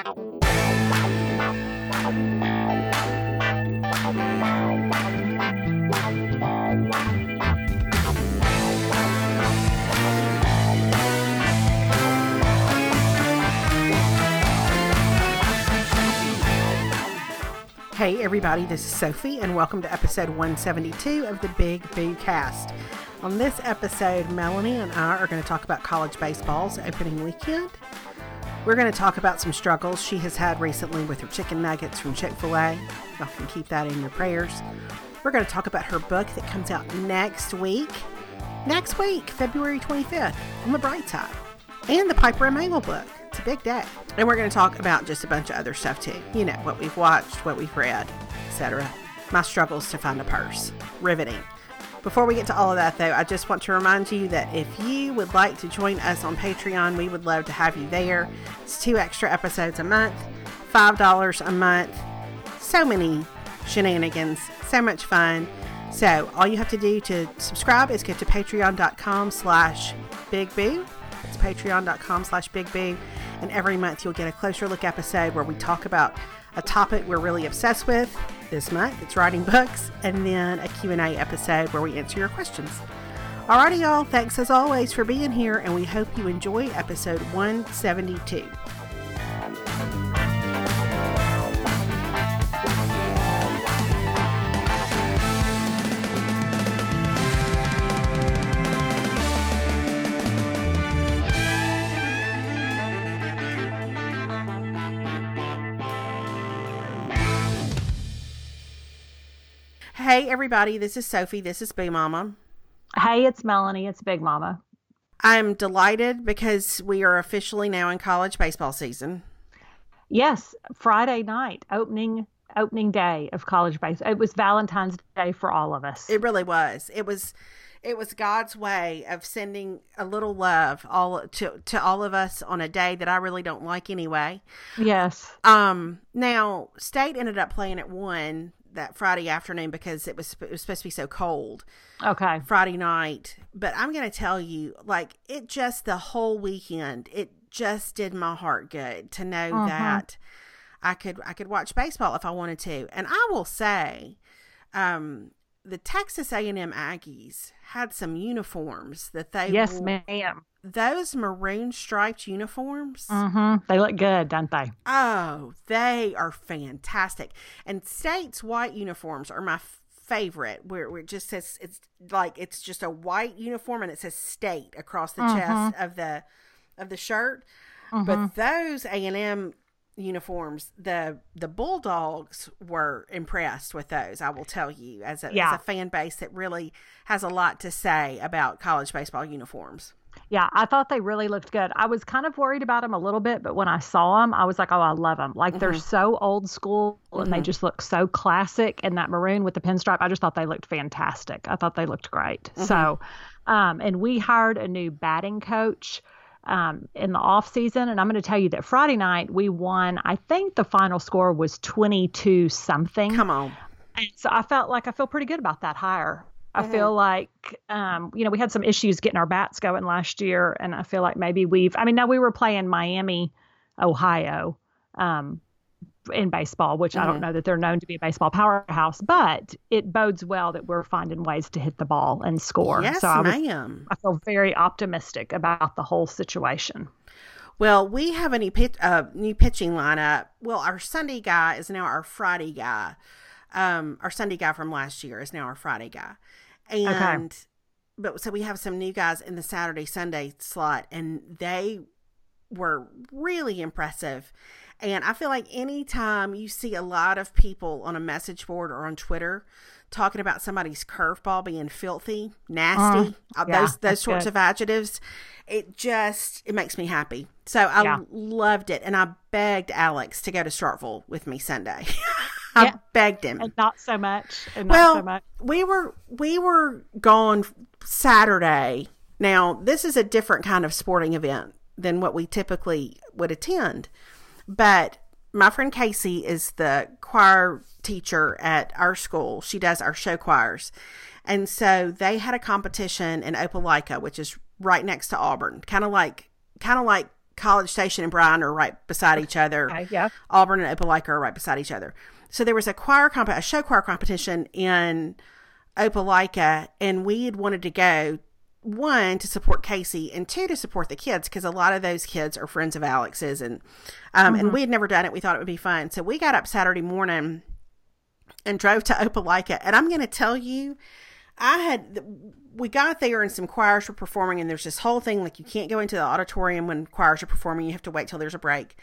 Hey, everybody, this is Sophie, and welcome to episode 172 of the Big Boo Cast. On this episode, Melanie and I are going to talk about college baseball's opening weekend. We're going to talk about some struggles she has had recently with her chicken nuggets from Chick fil A. Y'all can keep that in your prayers. We're going to talk about her book that comes out next week. Next week, February 25th, on the bright side. And the Piper and Mabel book. It's a big day. And we're going to talk about just a bunch of other stuff too. You know, what we've watched, what we've read, etc. My struggles to find a purse. Riveting. Before we get to all of that, though, I just want to remind you that if you would like to join us on Patreon, we would love to have you there. It's two extra episodes a month, $5 a month. So many shenanigans, so much fun. So all you have to do to subscribe is go to patreon.com slash bigboo. It's patreon.com slash bigboo. And every month you'll get a closer look episode where we talk about a topic we're really obsessed with. This month it's writing books, and then a Q&A episode where we answer your questions. Alrighty, y'all. Thanks as always for being here, and we hope you enjoy episode 172. Hey, everybody, this is Sophie. This is Boo Mama. Hey, it's Melanie. It's Big Mama. I'm delighted because we are officially now in college baseball season. Yes, Friday night, opening opening day of college baseball. It was Valentine's Day for all of us. It really was. It was it was God's way of sending a little love all to to all of us on a day that I really don't like anyway. Yes. Um now state ended up playing at 1 that Friday afternoon because it was it was supposed to be so cold. Okay. Friday night, but I'm going to tell you like it just the whole weekend it just did my heart good to know Uh-huh. that I could I could watch baseball if I wanted to. And I will say um the Texas A&M Aggies had some uniforms that they Yes, wore- ma'am. those maroon striped uniforms. hmm They look good, don't they? Oh, they are fantastic. And State's white uniforms are my favorite, where, where it just says it's like it's just a white uniform and it says State across the chest of the of the shirt. But those A and M uniforms, the the Bulldogs were impressed with those. I will tell you, as a, Yeah. as a fan base that really has a lot to say about college baseball uniforms. Yeah, I thought they really looked good. I was kind of worried about them a little bit, but when I saw them, I was like, oh, I love them. Like they're mm-hmm. so old school and they mm-hmm. just look so classic. And that maroon with the pinstripe, I just thought they looked fantastic. I thought they looked great. Mm-hmm. So, um, and we hired a new batting coach um, in the off season, and I'm going to tell you that Friday night we won. I think the final score was 22 something. Come on. And so I felt like I feel pretty good about that hire. I feel like, um, you know, we had some issues getting our bats going last year, and I feel like maybe we've. I mean, now we were playing Miami, Ohio, um, in baseball, which I don't know that they're known to be a baseball powerhouse, but it bodes well that we're finding ways to hit the ball and score. Yes, so I, was, ma'am. I feel very optimistic about the whole situation. Well, we have a new, pit, uh, new pitching lineup. Well, our Sunday guy is now our Friday guy. Um, our Sunday guy from last year is now our Friday guy. And, but so we have some new guys in the Saturday, Sunday slot, and they were really impressive. And I feel like anytime you see a lot of people on a message board or on Twitter talking about somebody's curveball being filthy, nasty, uh, yeah, those those sorts good. of adjectives, it just it makes me happy. So I Yeah. loved it, and I begged Alex to go to Starkville with me Sunday. I Yeah. begged him. And not so much. And not Well, so much. we were we were gone Saturday. Now, this is a different kind of sporting event than what we typically would attend. But my friend Casey is the choir teacher at our school. She does our show choirs. And so they had a competition in Opelika, which is right next to Auburn, kind of like kind of like College Station and Bryan are right beside each other. Yeah. Auburn and Opelika are right beside each other. So there was a choir comp, a show choir competition in Opelika, and we had wanted to go one to support Casey and two to support the kids because a lot of those kids are friends of Alex's and um, Mm-hmm. and we had never done it. We thought it would be fun, so we got up Saturday morning and drove to Opelika. And I'm going to tell you, I had we got there and some choirs were performing, and there's this whole thing like you can't go into the auditorium when choirs are performing. You have to wait till there's a break.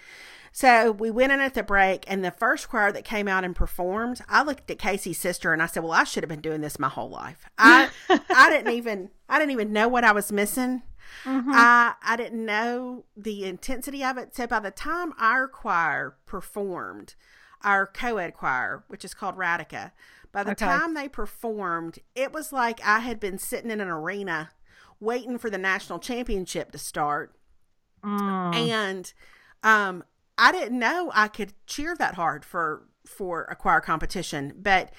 So we went in at the break, and the first choir that came out and performed, I looked at Casey's sister and I said, "Well, I should have been doing this my whole life. I I didn't even I didn't even know what I was missing. Mm-hmm. I I didn't know the intensity of it. So by the time our choir performed, our co-ed choir, which is called Radica, by the Okay. time they performed, it was like I had been sitting in an arena waiting for the national championship to start Mm. and um I didn't know I could cheer that hard for for a choir competition, but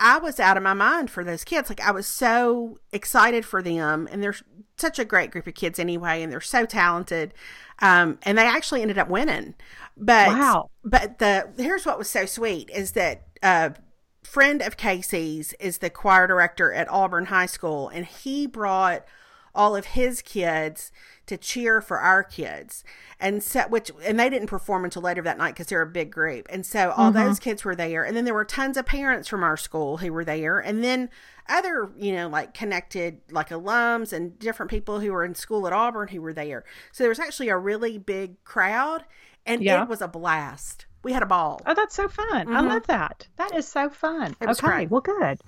I was out of my mind for those kids. Like I was so excited for them, and they're such a great group of kids anyway, and they're so talented. Um, and they actually ended up winning. But Wow. but the here's what was so sweet is that uh friend of Casey's is the choir director at Auburn High School, and he brought all of his kids to cheer for our kids. And so which and they didn't perform until later that night because they're a big group. And so all mm-hmm. those kids were there. And then there were tons of parents from our school who were there. And then other you know like connected like alums and different people who were in school at auburn who were there. So there was actually a really big crowd and Yeah. it was a blast we had a ball Oh, that's so fun. I love that. That is so fun. Mm-hmm. Okay. great. Well, good.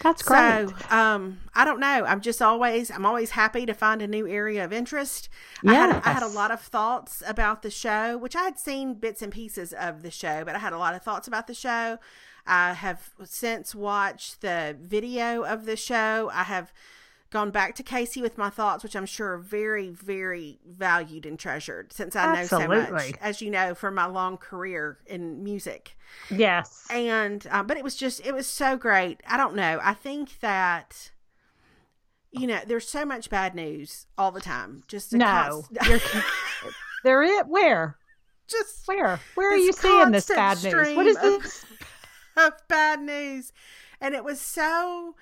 That's great. So, um, I don't know. I'm just always, I'm always happy to find a new area of interest. I, had, I had a lot of thoughts about the show, which I had seen bits and pieces of the show, but I had a lot of thoughts about the show. I have since watched the video of the show. I have gone back to Casey with my thoughts, which I'm sure are very, very valued and treasured since I know so much, as you know, from my long career in music yes. and uh, but it was just it was so great i don't know i think that you know there's so much bad news all the time just No. const- there it. Where? just Where? Where are you seeing this bad news? What is stream of- this? of bad news and it was so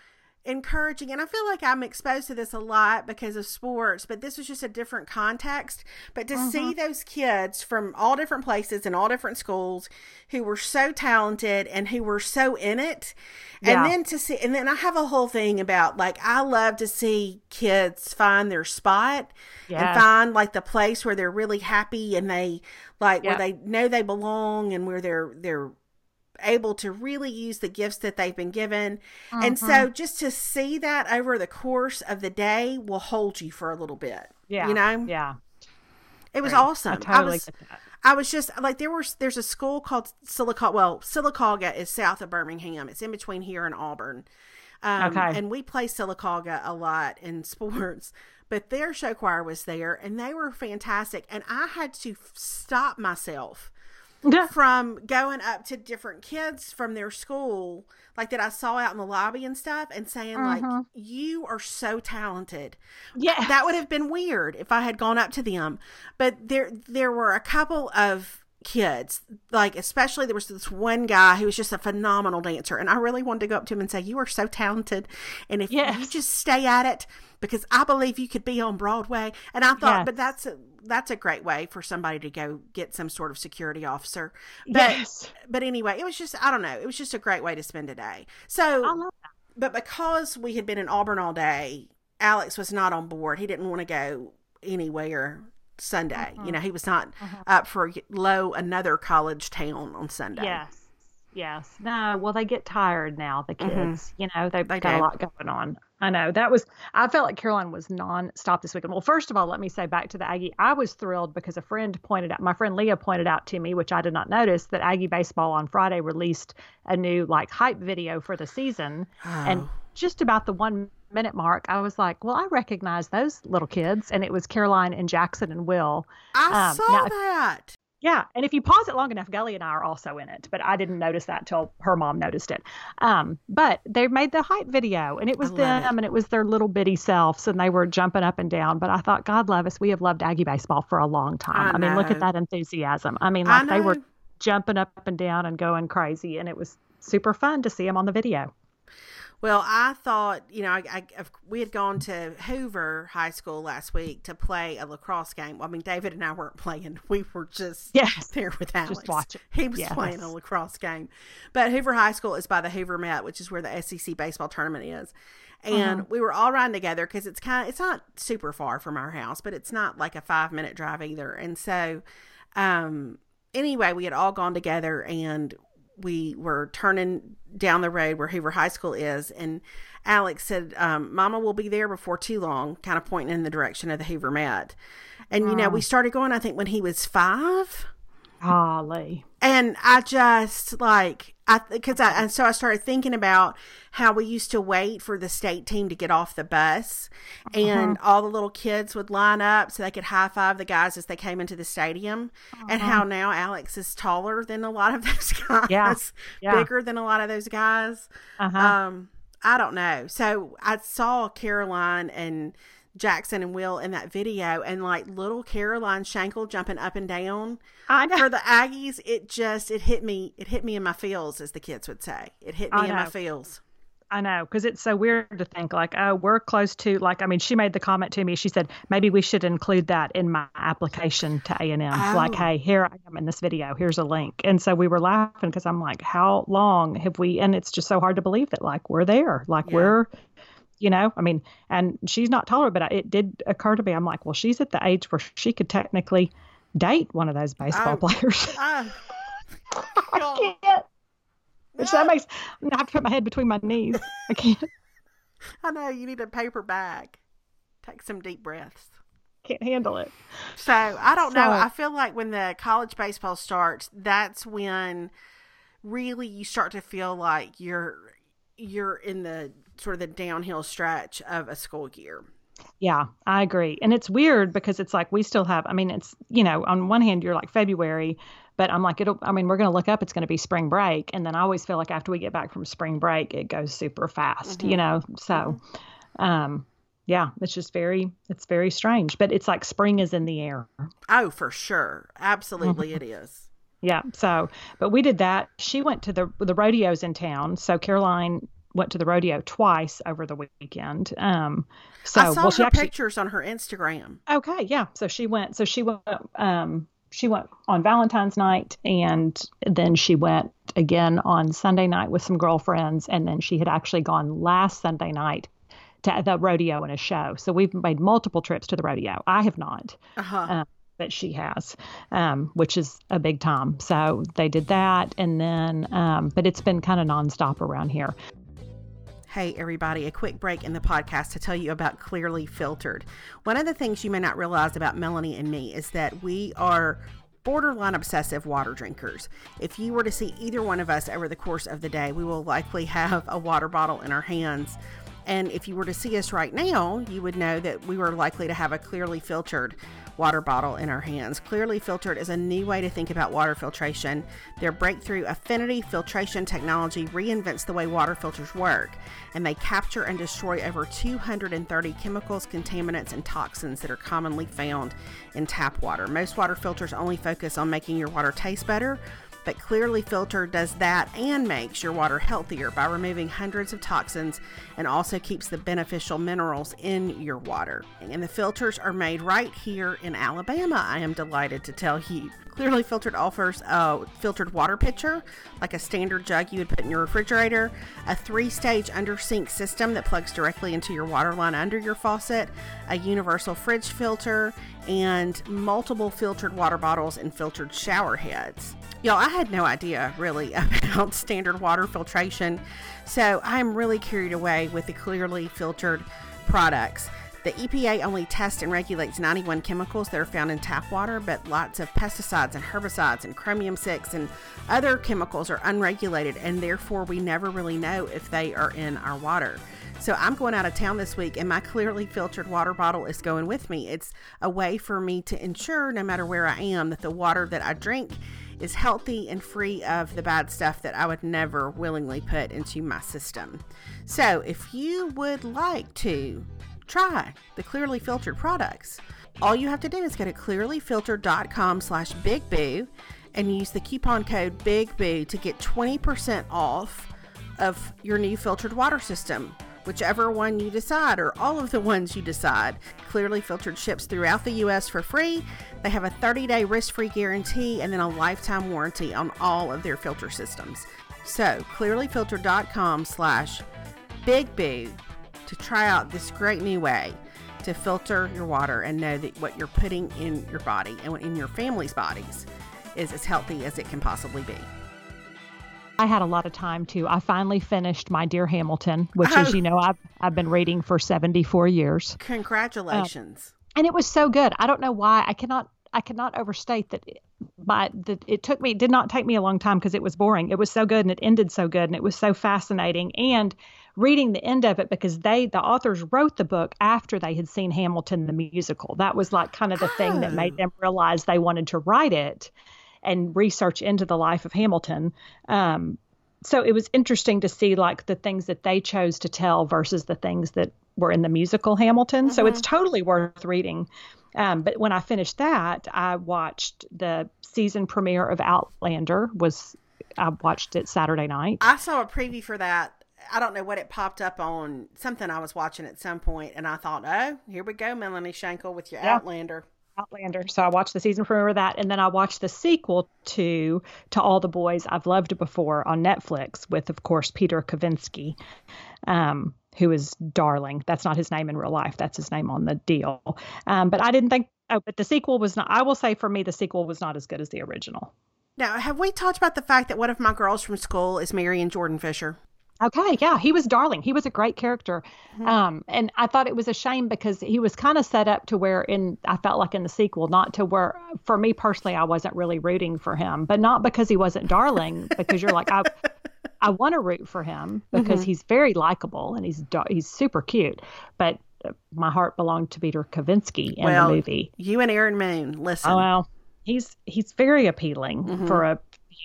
encouraging and i feel like i'm exposed to this a lot because of sports but this was just a different context but to Mm-hmm. see those kids from all different places and all different schools who were so talented and who were so in it Yeah. and then to see and then i have a whole thing about like i love to see kids find their spot and find like the place where they're really happy and they like where they know they belong and where they're they're able to really use the gifts that they've been given. And so Mm-hmm. just to see that over the course of the day will hold you for a little bit. Yeah. You know? Yeah. It was Great. awesome. I totally was get that. I was just like there was there's a school called Sylacauga well, Sylacauga is south of Birmingham. It's in between here and Auburn. Um, Okay. and we play Sylacauga a lot in sports. But their show choir was there and they were fantastic. And I had to f- stop myself from going up to different kids from their school, like that I saw out in the lobby and stuff, and saying like, mm-hmm. "You are so talented." Yeah. that would have been weird if I had gone up to them. But there, there were a couple of kids, like especially there was this one guy who was just a phenomenal dancer, and I really wanted to go up to him and say, "You are so talented, and if you just stay at it." Because I believe you could be on Broadway, and I thought, Yes. but that's a, that's a great way for somebody to go get some sort of security officer. But yes. but anyway, it was just I don't know. It was just a great way to spend a day. So, I love that. but because we had been in Auburn all day, Alex was not on board. He didn't want to go anywhere Sunday. Mm-hmm. You know, he was not up for low another college town on Sunday. Yes. Yes. No, well, they get tired now, the kids. You know, they've Mm-hmm. They got do. a lot going on. I know. That was, I felt like Caroline was non-stop this weekend. Well, first of all, let me say back to the Aggie, I was thrilled because a friend pointed out, my friend Leah pointed out to me, which I did not notice, that Aggie Baseball on Friday released a new like hype video for the season. And Oh. Just about the one minute mark, I was like, well, I recognize those little kids. And it was Caroline and Jackson and Will. I Um, saw now, that. Yeah, and if you pause it long enough, Gully and I are also in it, but I didn't notice that till her mom noticed it. Um, but they made the hype video, and it was them, it. and it was their little bitty selves, and they were jumping up and down. But I thought, God love us, we have loved Aggie baseball for a long time. I, I mean, look at that enthusiasm. I mean, like I they were jumping up and down and going crazy, and it was super fun to see them on the video. Well, I thought, you know, I, I, we had gone to Hoover High School last week to play a lacrosse game. Well, I mean, David and I weren't playing; we were just yes, there with Alex. Just watching. He was yes. playing a lacrosse game. But Hoover High School is by the Hoover Met, which is where the SEC baseball tournament is. And uh-huh. we were all riding together because it's kind of it's not super far from our house, but it's not like a five minute drive either. And so, um, anyway, we had all gone together and we were turning down the road where Hoover High School is, and Alex said, um, "Mama will be there before too long," kind of pointing in the direction of the Hoover Met. And you know, we started going. I think when he was five. Golly. And I just like I because I and so I started thinking about how we used to wait for the state team to get off the bus, uh-huh. and all the little kids would line up so they could high five the guys as they came into the stadium, uh-huh. and how now Alex is taller than a lot of those guys, yeah. yeah. bigger than a lot of those guys. Uh-huh. Um, I don't know. So I saw Caroline and Jackson and Will in that video, and like little Caroline Shankle jumping up and down. I know. For the Aggies, it just it hit me. It hit me in my feels, as the kids would say. It hit me in my feels. I know because it's so weird to think like, oh, we're close to like. I mean, she made the comment to me. She said maybe we should include that in my application to A and M. Oh. Like, hey, here I am in this video. Here's a link. And so we were laughing because I'm like, how long have we? And it's just so hard to believe that like we're there. Like yeah. we're you know i mean and she's not taller but it did occur to me i'm like well she's at the age where she could technically date one of those baseball players. I, I can't. which that makes i have to put my head between my knees. I can't. I know you need a paper bag. Take some deep breaths. Can't handle it. So i don't so, know. I feel like when the college baseball starts that's when really you start to feel like you're you're in the sort of the downhill stretch of a school year. Yeah, I agree. And it's weird because it's like we still have, I mean, it's, you know, on one hand, you're like February, but I'm like, it'll, I mean, we're going to look up, it's going to be spring break. And then I always feel like after we get back from spring break, it goes super fast, mm-hmm. you know? So, mm-hmm. um, yeah, it's just very, it's very strange, but it's like spring is in the air. Oh, for sure. Absolutely, it is. Yeah. So, but we did that. She went to the the rodeos in town. So Caroline went to the rodeo twice over the weekend. Um, so I saw well, her actually, pictures on her Instagram. Okay, yeah. So she went. So she went. Um, she went on Valentine's night, and then she went again on Sunday night with some girlfriends, and then she had actually gone last Sunday night to the rodeo and a show. So we've made multiple trips to the rodeo. I have not. Uh-huh. Um, but she has, um, which is a big time. So they did that, and then, um, but it's been kind of nonstop around here. Hey, everybody, a quick break in the podcast to tell you about Clearly Filtered. One of the things you may not realize about Melanie and me is that we are borderline obsessive water drinkers. If you were to see either one of us over the course of the day, we will likely have a water bottle in our hands. And if you were to see us right now, you would know that we were likely to have a clearly filtered water bottle in our hands. Clearly Filtered is a new way to think about water filtration. Their breakthrough affinity filtration technology reinvents the way water filters work, and they capture and destroy over 230 chemicals, contaminants, and toxins that are commonly found in tap water. Most water filters only focus on making your water taste better but Clearly Filter does that and makes your water healthier by removing hundreds of toxins and also keeps the beneficial minerals in your water. And the filters are made right here in Alabama, I am delighted to tell you. Clearly Filtered offers a filtered water pitcher, like a standard jug you would put in your refrigerator, a three stage under sink system that plugs directly into your water line under your faucet, a universal fridge filter, and multiple filtered water bottles and filtered shower heads. Y'all, I had no idea really about standard water filtration, so I'm really carried away with the clearly filtered products. The EPA only tests and regulates 91 chemicals that are found in tap water, but lots of pesticides and herbicides and chromium 6 and other chemicals are unregulated, and therefore we never really know if they are in our water. So I'm going out of town this week, and my clearly filtered water bottle is going with me. It's a way for me to ensure, no matter where I am, that the water that I drink is healthy and free of the bad stuff that I would never willingly put into my system. So if you would like to try the clearly filtered products, all you have to do is go to clearlyfiltered.com slash bigboo and use the coupon code bigboo to get 20% off of your new filtered water system whichever one you decide, or all of the ones you decide. Clearly filtered ships throughout the U.S. for free. They have a 30 day risk free guarantee and then a lifetime warranty on all of their filter systems. So, clearlyfiltered.com slash big boo to try out this great new way to filter your water and know that what you're putting in your body and in your family's bodies is as healthy as it can possibly be. I had a lot of time too. I finally finished my Dear Hamilton, which oh. is, you know, I've I've been reading for 74 years. Congratulations. Uh, and it was so good. I don't know why. I cannot I cannot overstate that but that it took me it did not take me a long time because it was boring. It was so good and it ended so good and it was so fascinating and reading the end of it because they the authors wrote the book after they had seen Hamilton the musical. That was like kind of the oh. thing that made oh. them realize they wanted to write it and research into the life of Hamilton. Um, so it was interesting to see like the things that they chose to tell versus the things that were in the musical Hamilton. Mm-hmm. So it's mm-hmm. totally worth reading. Um, but when I finished that, I watched the season premiere of Outlander. Was I watched it Saturday night? I saw a preview for that. I don't know what it popped up on something I was watching at some point, and I thought, oh, here we go, Melanie Shankle with your yeah. Outlander. Outlander. So I watched the season premiere of that, and then I watched the sequel to To All the Boys I've Loved Before on Netflix with, of course, Peter Kavinsky, um, who is darling. That's not his name in real life. That's his name on the deal. Um, but I didn't think. Oh, but the sequel was not. I will say for me, the sequel was not as good as the original. Now, have we talked about the fact that one of my girls from school is Marion Jordan Fisher? Okay, yeah, he was darling. He was a great character, mm-hmm. um, and I thought it was a shame because he was kind of set up to where in I felt like in the sequel, not to where for me personally, I wasn't really rooting for him, but not because he wasn't darling, because you're like I, I want to root for him because mm-hmm. he's very likable and he's he's super cute, but my heart belonged to Peter Kavinsky in well, the movie. You and Aaron Moon, listen. Oh well, he's he's very appealing mm-hmm. for a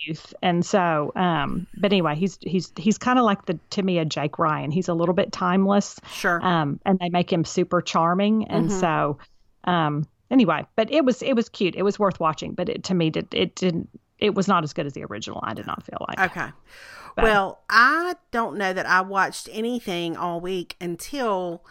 youth. And so, um, but anyway, he's he's he's kind of like the to me a Jake Ryan. He's a little bit timeless. Sure. Um, and they make him super charming. And mm-hmm. so, um, anyway, but it was it was cute. It was worth watching. But it, to me, did it didn't. It was not as good as the original. I did not feel like. Okay. But, well, I don't know that I watched anything all week until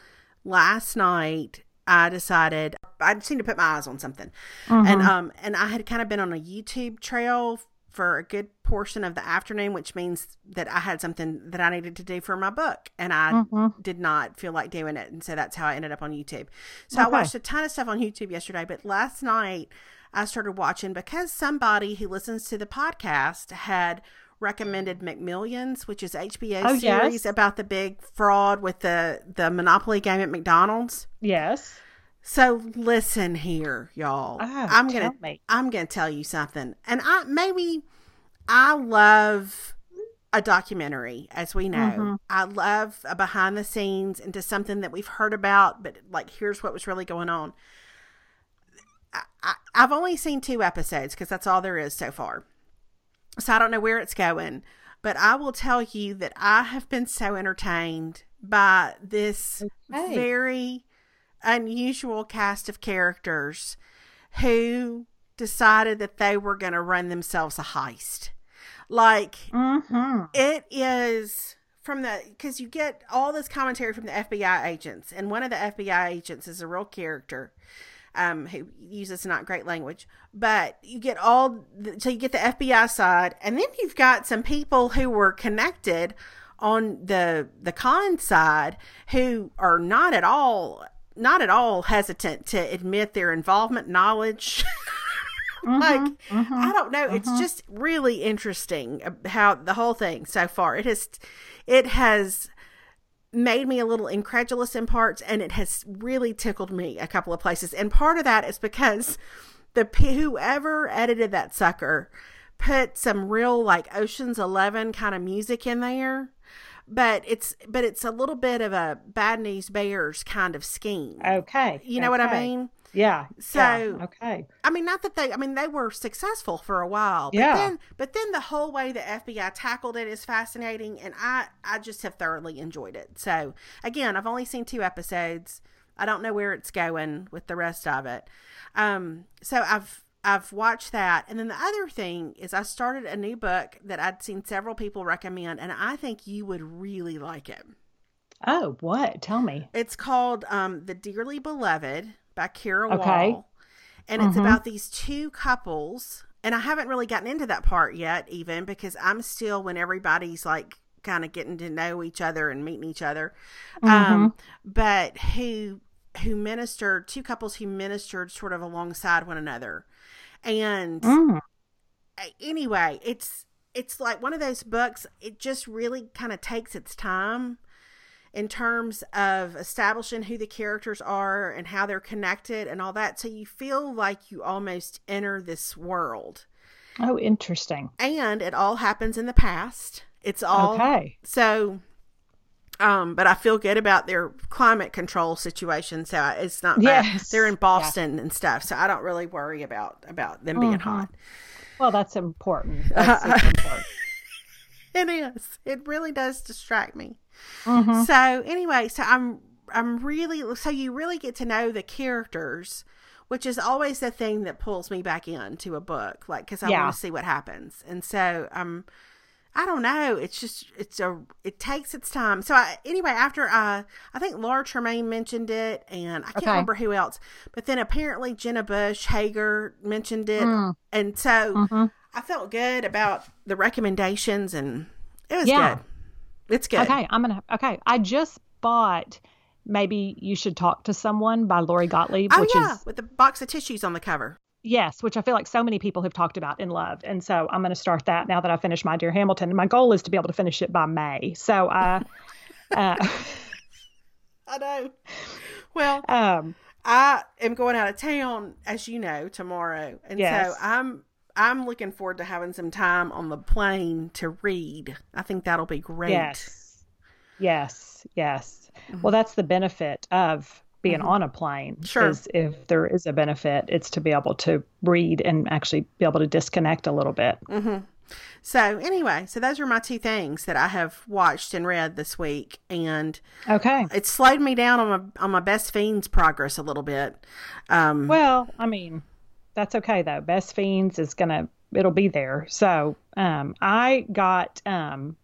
last night I decided I just need to put my eyes on something, mm-hmm. and um and I had kind of been on a YouTube trail for a good portion of the afternoon, which means that I had something that I needed to do for my book and I mm-hmm. did not feel like doing it. And so that's how I ended up on YouTube. So okay. I watched a ton of stuff on YouTube yesterday, but last night I started watching because somebody who listens to the podcast had recommended McMillions, which is HBO oh, series yes. about the big fraud with the the Monopoly game at McDonald's. Yes. So listen here, y'all. Oh, I'm gonna me. I'm gonna tell you something, and I maybe I love a documentary, as we know. Mm-hmm. I love a behind the scenes into something that we've heard about, but like here's what was really going on. I, I, I've only seen two episodes because that's all there is so far, so I don't know where it's going. But I will tell you that I have been so entertained by this okay. very unusual cast of characters who decided that they were going to run themselves a heist. Like, mm-hmm. it is from the because you get all this commentary from the FBI agents, and one of the FBI agents is a real character. Um, who uses not great language, but you get all the, so you get the FBI side, and then you've got some people who were connected on the the con side who are not at all not at all hesitant to admit their involvement, knowledge. mm-hmm, like mm-hmm, I don't know, mm-hmm. it's just really interesting how the whole thing so far. It has it has made me a little incredulous in parts and it has really tickled me a couple of places. And part of that is because the whoever edited that sucker put some real like Ocean's 11 kind of music in there. But it's but it's a little bit of a bad news bears kind of scheme. Okay. You know okay. what I mean? Yeah. So yeah. okay. I mean, not that they. I mean, they were successful for a while. But Yeah. Then, but then the whole way the FBI tackled it is fascinating, and I I just have thoroughly enjoyed it. So again, I've only seen two episodes. I don't know where it's going with the rest of it. Um, so I've I've watched that, and then the other thing is I started a new book that I'd seen several people recommend, and I think you would really like it. Oh, what? Tell me. It's called um, The Dearly Beloved by Cara Okay. Wall. And it's Mhm. about these two couples. And I haven't really gotten into that part yet, even because I'm still when everybody's like kind of getting to know each other and meeting each other. Um, but who who ministered two couples who ministered sort of alongside one another. And Mm. anyway, it's it's like one of those books. It just really kind of takes its time in terms of establishing who the characters are and how they're connected and all that. So you feel like you almost enter this world, Oh, interesting. and it all happens in the past. It's all Okay. so. Um, but I feel good about their climate control situation, so it's not bad. They're in Boston and stuff, so I don't really worry about about them being Mhm. hot. Well, that's important. That's important. It is. It really does distract me. Mhm. So anyway, so I'm I'm really so you really get to know the characters, which is always the thing that pulls me back into a book, like because I Yeah. want to see what happens. And so I'm. um, I don't know. It's just it's a it takes its time. So I, anyway, after uh, I think Laura Tremaine mentioned it, and I can't Okay. remember who else, but then apparently Jenna Bush Hager mentioned it, Mm. and so Mhm. I felt good about the recommendations, and it was Yeah. good. It's good. Okay, I'm gonna. Okay, I just bought. Maybe you should talk to someone by Lori Gottlieb, Oh which yeah, is with the box of tissues on the cover. Yes, which I feel like so many people have talked about and loved, and so I'm going to start that now that I finished my Dear Hamilton. And my goal is to be able to finish it by May. So I, uh, I know. Well, um, I am going out of town, as you know, tomorrow, and Yes. so I'm I'm looking forward to having some time on the plane to read. I think that'll be great. yes, yes, yes. Well, that's the benefit of being Mhm. on a plane. Sure. Is if there is a benefit, it's to be able to read and actually be able to disconnect a little bit. hmm So anyway, so those are my two things that I have watched and read this week, and Okay. it slowed me down on my on my best fiends progress a little bit. Um, Well, I mean, that's okay though. Best Fiends is gonna it'll be there. So um I got um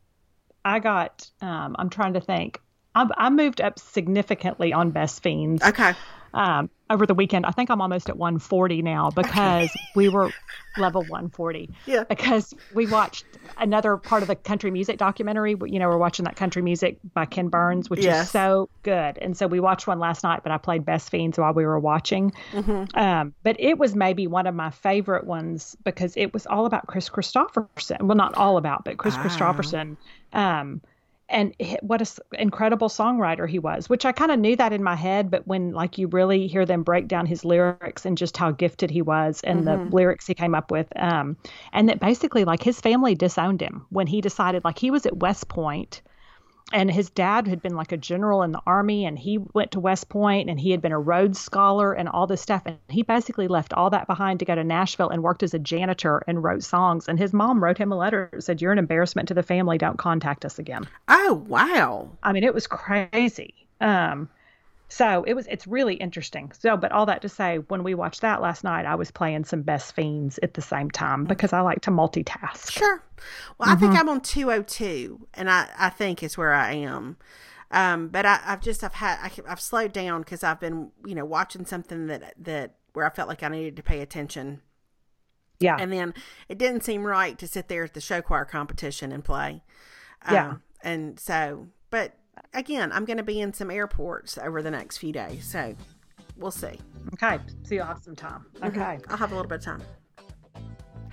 I got um I'm trying to think. I, I moved up significantly on Best Fiends okay. um, over the weekend. I think I'm almost at 140 now because we were level 140 Yeah. because we watched another part of the country music documentary. You know, we're watching that country music by Ken Burns, which Yes. is so good. And so we watched one last night, but I played Best Fiends while we were watching. Mm-hmm. Um, but it was maybe one of my favorite ones because it was all about Kris Kristofferson. Well, not all about, but Kris Ah. Kristofferson. Um, and what an incredible songwriter he was, which I kind of knew that in my head. But when like you really hear them break down his lyrics and just how gifted he was and the lyrics he came up with, um, and that basically like his family disowned him when he decided like he was at West Point and his dad had been like a general in the army and he went to west point and he had been a rhodes scholar and all this stuff. And he basically left all that behind to go to nashville and worked as a janitor and wrote songs. And his mom wrote him a letter that said you're an embarrassment to the family. Don't contact us again. Oh wow. i mean it was crazy. Um so it was it's really interesting so but all that to say when we watched that last night i was playing some best fiends at the same time because i like to multitask Sure. Well, I think I'm on 202, and I, I think is where I am. Um, but I, I've just I've had I, I've slowed down because I've been you know watching something that that where I felt like I needed to pay attention, yeah and then it didn't seem right to sit there at the show choir competition and play. Yeah. Um, and so, but again, I'm going to be in some airports over the next few days, so we'll see. okay. So you'll have some time mm-hmm. okay. I'll have a little bit of time.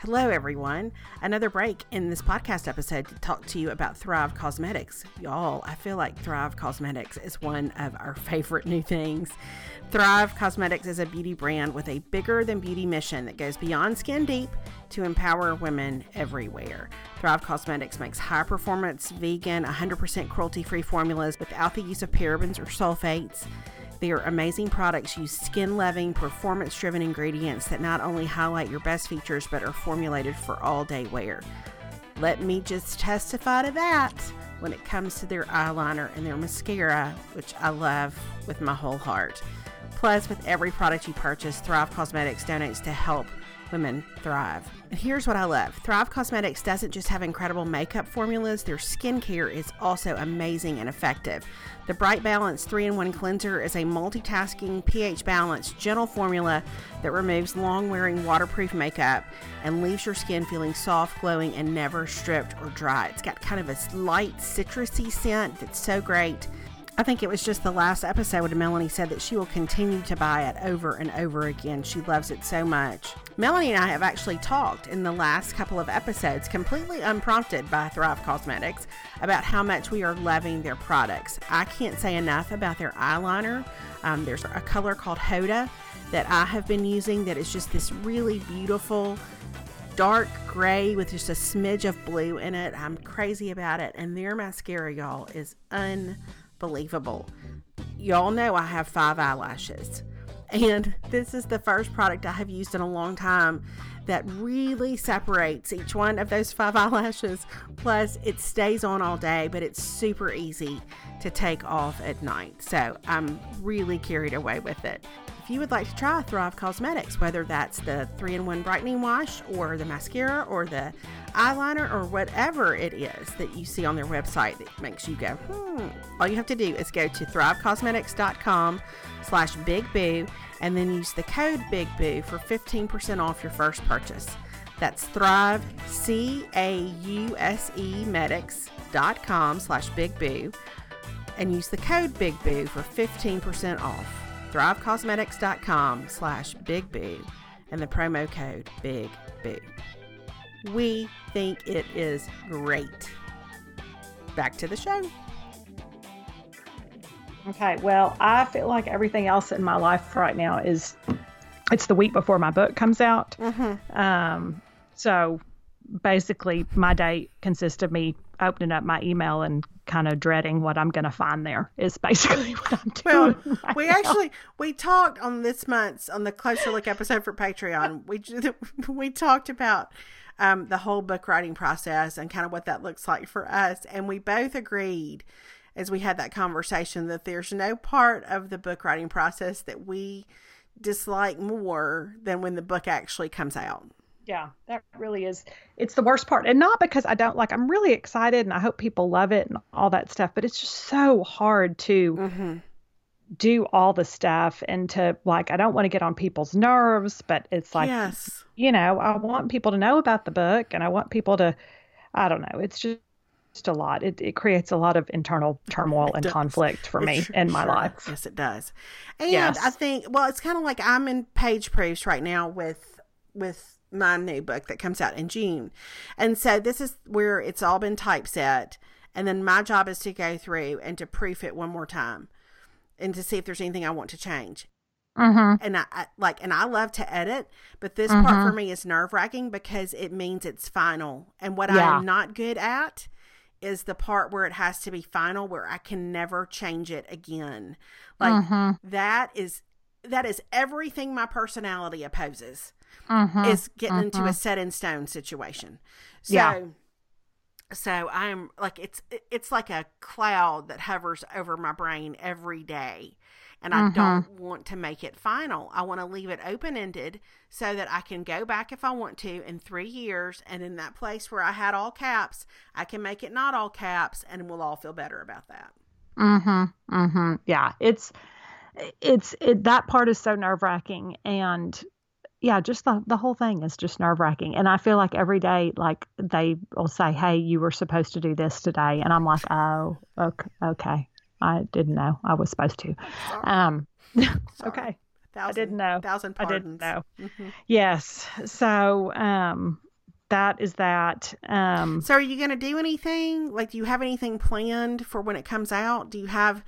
Hello, everyone. Another break in this podcast episode to talk to you about Thrive Causemetics. Y'all, I feel like Thrive Causemetics is one of our favorite new things. Thrive Causemetics is a beauty brand with a bigger than beauty mission that goes beyond skin deep to empower women everywhere. Thrive Causemetics makes high performance, vegan, 100% cruelty free formulas without the use of parabens or sulfates. Their amazing products use skin loving, performance driven ingredients that not only highlight your best features but are formulated for all day wear. Let me just testify to that when it comes to their eyeliner and their mascara, which I love with my whole heart. Plus, with every product you purchase, Thrive Causemetics donates to help women thrive. Here's what I love Thrive Causemetics doesn't just have incredible makeup formulas, their skincare is also amazing and effective. The Bright Balance 3 in 1 cleanser is a multitasking, pH balanced, gentle formula that removes long wearing waterproof makeup and leaves your skin feeling soft, glowing, and never stripped or dry. It's got kind of a light citrusy scent that's so great. I think it was just the last episode when Melanie said that she will continue to buy it over and over again. She loves it so much. Melanie and I have actually talked in the last couple of episodes, completely unprompted by Thrive Causemetics, about how much we are loving their products. I can't say enough about their eyeliner. Um, there's a color called Hoda that I have been using that is just this really beautiful dark gray with just a smidge of blue in it. I'm crazy about it. And their mascara, y'all, is unbelievable. Y'all know I have five eyelashes. And this is the first product I have used in a long time that really separates each one of those five eyelashes. Plus, it stays on all day, but it's super easy to take off at night. So I'm really carried away with it. If you would like to try Thrive Causemetics, whether that's the 3 in 1 brightening wash or the mascara or the eyeliner or whatever it is that you see on their website that makes you go, hmm, all you have to do is go to thrivecausemetics.com slash big boo and then use the code big boo for 15% off your first purchase. That's thrive, C-A-U-S-E medics.com slash big boo and use the code big boo for 15% off thrivecausemetics.com slash big boo and the promo code big boo. We think it is great. Back to the show. Okay, well, I feel like everything else in my life right now is it's the week before my book comes out. Mm-hmm. Um, so basically, my day consists of me opening up my email and kind of dreading what I'm going to find there is basically what I'm doing. Well, right we now. actually we talked on this month's on the closer look episode for Patreon. we we talked about um, the whole book writing process and kind of what that looks like for us, and we both agreed as we had that conversation that there's no part of the book writing process that we dislike more than when the book actually comes out. Yeah, that really is. It's the worst part. And not because I don't like, I'm really excited and I hope people love it and all that stuff, but it's just so hard to mm-hmm. do all the stuff and to like, I don't want to get on people's nerves, but it's like, yes. you know, I want people to know about the book and I want people to, I don't know, it's just, just a lot. It, it creates a lot of internal turmoil and conflict for me in my sure. life. Yes, it does. And yes. I think, well, it's kind of like I'm in page proofs right now with with my new book that comes out in June, and so this is where it's all been typeset, and then my job is to go through and to proof it one more time, and to see if there's anything I want to change. Mm-hmm. And I, I, like, and I love to edit, but this mm-hmm. part for me is nerve wracking because it means it's final. And what yeah. I'm not good at is the part where it has to be final where I can never change it again. Like mm-hmm. that is that is everything my personality opposes. Mm-hmm. Is getting mm-hmm. into a set in stone situation. So yeah. so I'm like it's it's like a cloud that hovers over my brain every day and I mm-hmm. don't want to make it final. I want to leave it open ended so that I can go back if I want to in three years. And in that place where I had all caps, I can make it not all caps and we'll all feel better about that. Mm hmm. Mm hmm. Yeah. It's, it's, it, that part is so nerve wracking. And yeah, just the, the whole thing is just nerve wracking. And I feel like every day, like they will say, Hey, you were supposed to do this today. And I'm like, Oh, okay. Okay. I didn't know I was supposed to. Um, okay. Thousand, I didn't know. Thousand pardons. I didn't know. Mm-hmm. Yes. So, um, that is that. Um, so, are you going to do anything? Like, do you have anything planned for when it comes out? Do you have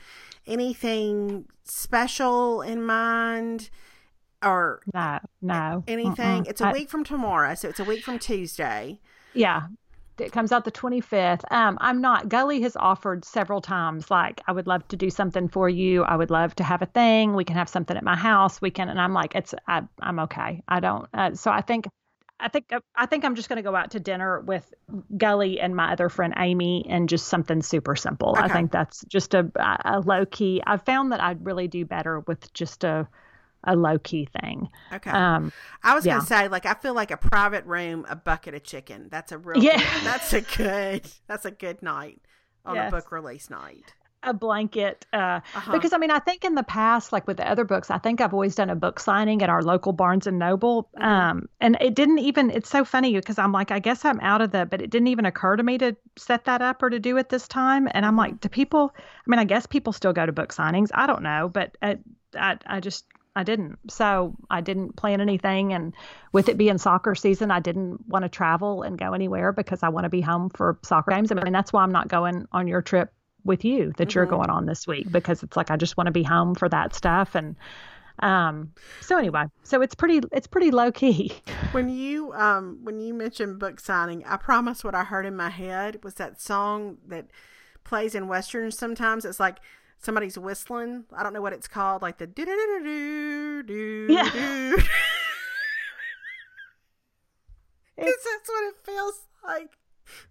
anything special in mind? Or no, no, anything? It's a I, week from tomorrow, so it's a week from Tuesday. Yeah, it comes out the 25th. Um, I'm not. Gully has offered several times, like, I would love to do something for you. I would love to have a thing. We can have something at my house. We can, and I'm like, it's, I, am okay. I don't. Uh, so I think I think I think I'm just going to go out to dinner with Gully and my other friend Amy and just something super simple. Okay. I think that's just a, a low key. I've found that I'd really do better with just a a low key thing. Okay. Um, I was yeah. gonna say, like, I feel like a private room, a bucket of chicken. That's a real. Yeah. Good, that's a good. That's a good night on yes. a book release night a blanket uh, uh-huh. because I mean I think in the past like with the other books I think I've always done a book signing at our local Barnes and Noble mm-hmm. um, and it didn't even it's so funny because I'm like I guess I'm out of the but it didn't even occur to me to set that up or to do it this time and I'm like mm-hmm. do people I mean I guess people still go to book signings I don't know but I I, I just I didn't. So I didn't plan anything and with it being soccer season I didn't want to travel and go anywhere because I want to be home for soccer games. I mean that's why I'm not going on your trip with you that mm-hmm. you're going on this week because it's like I just want to be home for that stuff. And um so anyway so it's pretty it's pretty low key when you um when you mentioned book signing i promise what i heard in my head was that song that plays in westerns sometimes. It's like somebody's whistling i don't know what it's called like the do do do do do yeah. do because that's what it feels like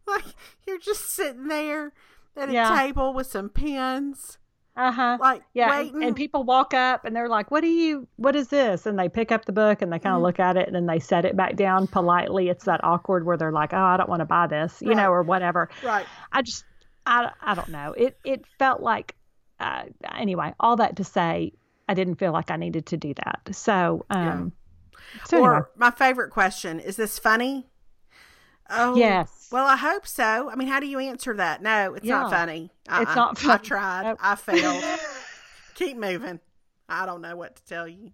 like you're just sitting there at yeah. a table with some pens. Uh huh. Like yeah, waiting. And, people walk up and they're like, "What do you? What is this?" And they pick up the book and they kind of mm-hmm. look at it and then they set it back down politely. It's that awkward where they're like, "Oh, I don't want to buy this," you right. know, or whatever. Right. I just, I, I don't know. It it felt like, uh, anyway. All that to say, I didn't feel like I needed to do that. So, um, yeah. so or anyway. my favorite question is this funny? Oh, yes. Well, I hope so. I mean, how do you answer that? No, it's yeah. not funny. Uh-uh. It's not funny. I tried. Nope. I failed. Keep moving. I don't know what to tell you.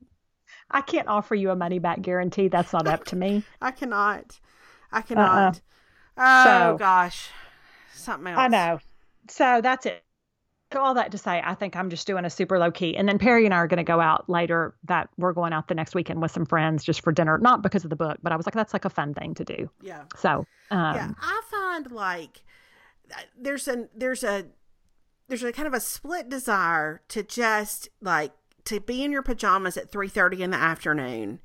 I can't offer you a money back guarantee. That's not up to me. I cannot. I cannot. Uh-uh. Oh, so, gosh. Something else. I know. So that's it all that to say, I think I'm just doing a super low key. And then Perry and I are going to go out later. That we're going out the next weekend with some friends just for dinner, not because of the book, but I was like, that's like a fun thing to do. Yeah. So, um, yeah, I find like there's a there's a there's a kind of a split desire to just like to be in your pajamas at 3:30 in the afternoon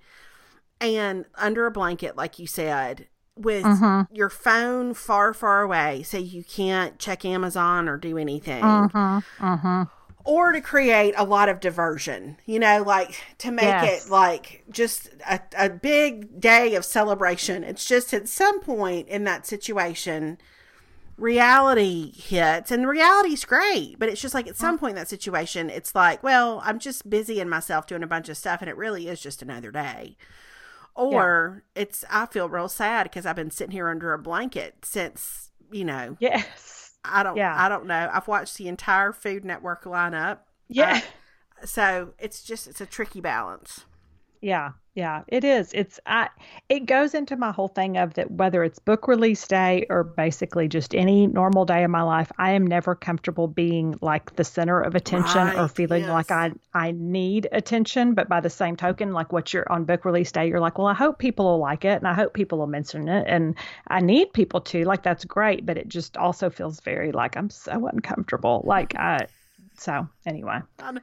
and under a blanket like you said with mm-hmm. your phone far, far away so you can't check Amazon or do anything. Mm-hmm. Mm-hmm. Or to create a lot of diversion, you know, like to make yes. it like just a, a big day of celebration. It's just at some point in that situation, reality hits and reality's great but it's just like at some point in that situation it's like well i'm just busy in myself doing a bunch of stuff and it really is just another day or yeah. it's I feel real sad because I've been sitting here under a blanket since you know. Yes. I don't. Yeah. I don't know. I've watched the entire Food Network lineup. Yeah. Uh, so it's just it's a tricky balance. Yeah, yeah, it is. It's I it goes into my whole thing of that whether it's book release day or basically just any normal day of my life, I am never comfortable being like the center of attention right, or feeling yes. like I I need attention, but by the same token, like what you're on book release day, you're like, well, I hope people will like it and I hope people will mention it and I need people to. Like that's great, but it just also feels very like I'm so uncomfortable. Like I so anyway,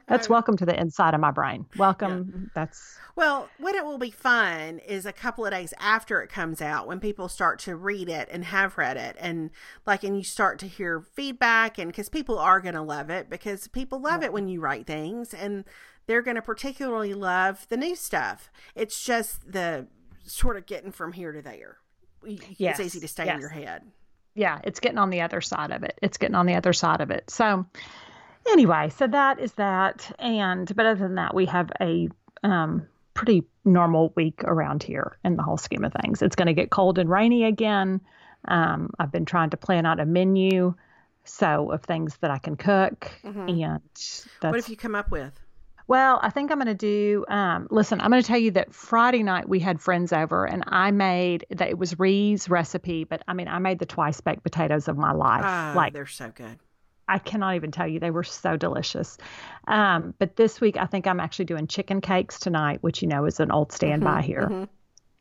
that's welcome to the inside of my brain. Welcome. Yeah. That's well, when it will be fun is a couple of days after it comes out when people start to read it and have read it and like and you start to hear feedback and because people are going to love it because people love it when you write things and they're going to particularly love the new stuff. It's just the sort of getting from here to there. Yes. It's easy to stay yes. in your head. Yeah, it's getting on the other side of it. It's getting on the other side of it. So anyway, so that is that. And but other than that, we have a um, pretty normal week around here in the whole scheme of things. It's going to get cold and rainy again. Um, I've been trying to plan out a menu so of things that I can cook, mm-hmm. and what have you come up with? Well, I think I'm going to do. Um, listen, I'm going to tell you that Friday night we had friends over, and I made that it was Ree's recipe, but I mean, I made the twice baked potatoes of my life. Oh, like they're so good. I cannot even tell you they were so delicious. Um, but this week, I think I'm actually doing chicken cakes tonight, which you know is an old standby mm-hmm, here. Mm-hmm.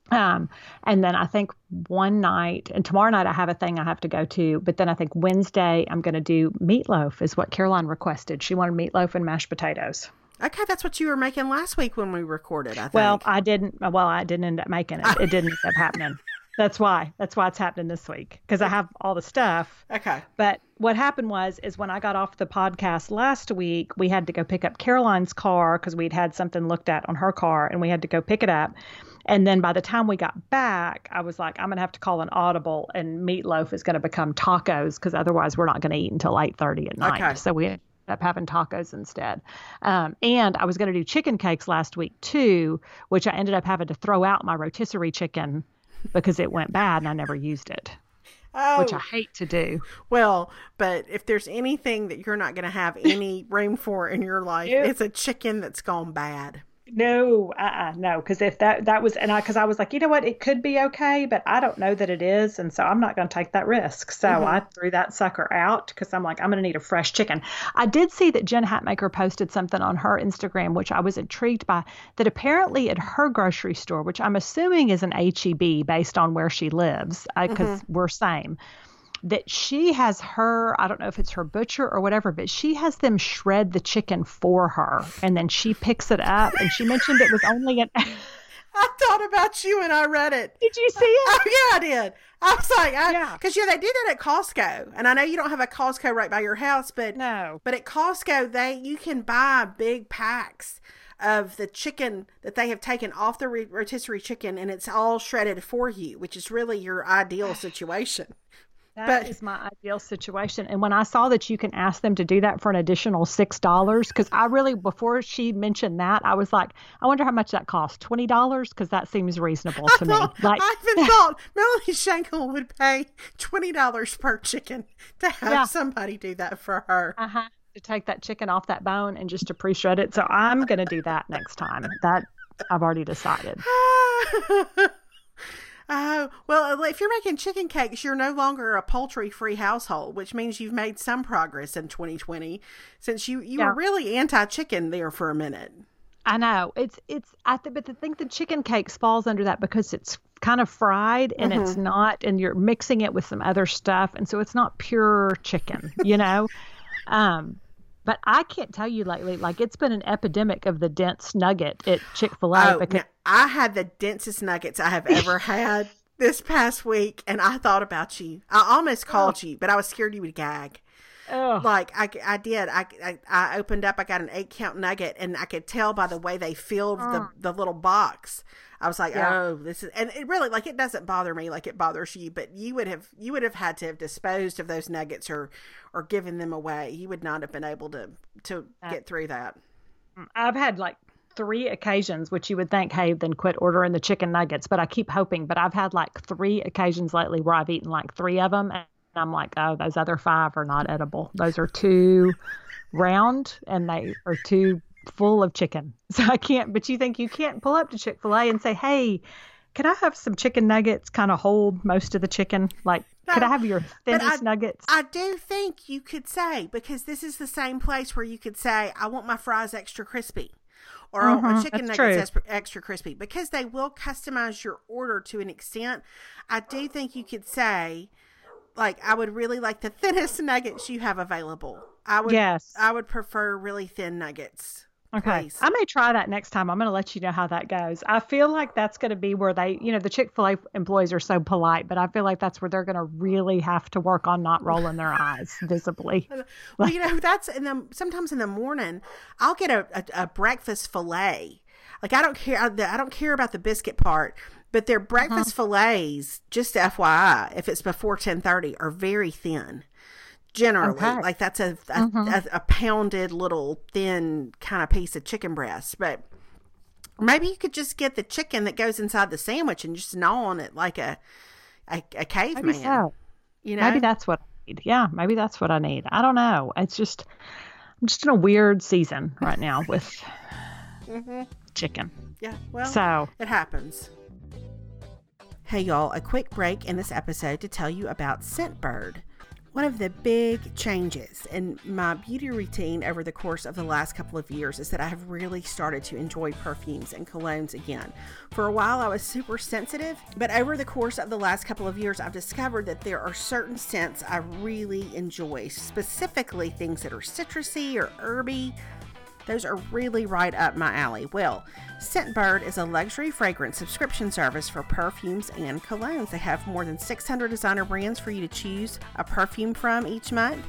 Um, and then I think one night, and tomorrow night I have a thing I have to go to. But then I think Wednesday I'm going to do meatloaf, is what Caroline requested. She wanted meatloaf and mashed potatoes. Okay, that's what you were making last week when we recorded. I think. Well, I didn't. Well, I didn't end up making it. It didn't end up happening. That's why. That's why it's happening this week because I have all the stuff. Okay. But what happened was, is when I got off the podcast last week, we had to go pick up Caroline's car because we'd had something looked at on her car, and we had to go pick it up. And then by the time we got back, I was like, I'm gonna have to call an audible, and meatloaf is gonna become tacos because otherwise we're not gonna eat until 8:30 at night. Okay. So we ended up having tacos instead. Um, and I was going to do chicken cakes last week too, which I ended up having to throw out my rotisserie chicken because it went bad and I never used it. Oh. Which I oh. hate to do. Well, but if there's anything that you're not going to have any room for in your life, it's a chicken that's gone bad. No, uh-uh, no, because if that that was and I because I was like, you know what, it could be okay, but I don't know that it is, and so I'm not going to take that risk. So mm-hmm. I threw that sucker out because I'm like, I'm going to need a fresh chicken. I did see that Jen Hatmaker posted something on her Instagram, which I was intrigued by. That apparently at her grocery store, which I'm assuming is an HEB based on where she lives, because mm-hmm. we're same that she has her i don't know if it's her butcher or whatever but she has them shred the chicken for her and then she picks it up and she mentioned it was only an I thought about you and I read it. Did you see it? Oh yeah, I did. I was like, I, yeah, because yeah, they do that at Costco, and I know you don't have a Costco right by your house, but no, but at Costco they you can buy big packs of the chicken that they have taken off the rotisserie chicken, and it's all shredded for you, which is really your ideal situation. That but, is my ideal situation. And when I saw that you can ask them to do that for an additional six dollars, because I really before she mentioned that, I was like, I wonder how much that costs. Twenty dollars? Because that seems reasonable to thought, me. Like I even thought Melanie Shankle would pay twenty dollars per chicken to have yeah. somebody do that for her. Uh-huh. To take that chicken off that bone and just to pre-shred it. So I'm gonna do that next time. That I've already decided. Oh, well, if you're making chicken cakes, you're no longer a poultry free household, which means you've made some progress in 2020 since you, you yeah. were really anti chicken there for a minute. I know. It's, it's, I th- but I think the chicken cakes falls under that because it's kind of fried and mm-hmm. it's not, and you're mixing it with some other stuff. And so it's not pure chicken, you know? um, but I can't tell you lately, like it's been an epidemic of the dense nugget at Chick fil A. Oh, because I had the densest nuggets I have ever had this past week, and I thought about you. I almost oh. called oh. you, but I was scared you would gag. Oh. Like I, I did. I, I, I opened up. I got an eight count nugget, and I could tell by the way they filled oh. the the little box. I was like, yeah. oh, this is, and it really like it doesn't bother me like it bothers you, but you would have you would have had to have disposed of those nuggets or or given them away. You would not have been able to to uh, get through that. Mm, I've had like three occasions, which you would think, hey, then quit ordering the chicken nuggets. But I keep hoping. But I've had like three occasions lately where I've eaten like three of them, and I'm like, oh, those other five are not edible. Those are too round, and they are too full of chicken. So I can't. But you think you can't pull up to Chick Fil A and say, hey. Can I have some chicken nuggets? Kind of hold most of the chicken. Like, no, could I have your thinnest I, nuggets? I do think you could say because this is the same place where you could say, "I want my fries extra crispy." or mm-hmm, chicken nuggets extra, extra crispy because they will customize your order to an extent. I do think you could say, like, I would really like the thinnest nuggets you have available. I would, yes, I would prefer really thin nuggets. Okay. Please. I may try that next time. I'm going to let you know how that goes. I feel like that's going to be where they, you know, the Chick fil A employees are so polite, but I feel like that's where they're going to really have to work on not rolling their eyes visibly. well, you know, that's in the, sometimes in the morning, I'll get a, a, a breakfast filet. Like, I don't care. I, I, don't care about the biscuit part, but their breakfast uh-huh. fillets, just FYI, if it's before 1030, are very thin generally okay. like that's a a, mm-hmm. a a, pounded little thin kind of piece of chicken breast but maybe you could just get the chicken that goes inside the sandwich and just gnaw on it like a a, a caveman so. you know maybe that's what I need. yeah maybe that's what i need i don't know it's just I'm just in a weird season right now with mm-hmm. chicken. Yeah, well, so it happens. Hey, y'all, a quick break in this episode to tell you about Scentbird. One of the big changes in my beauty routine over the course of the last couple of years is that I have really started to enjoy perfumes and colognes again. For a while, I was super sensitive, but over the course of the last couple of years, I've discovered that there are certain scents I really enjoy, specifically things that are citrusy or herby those are really right up my alley. Well, Scentbird is a luxury fragrance subscription service for perfumes and colognes. They have more than 600 designer brands for you to choose a perfume from each month.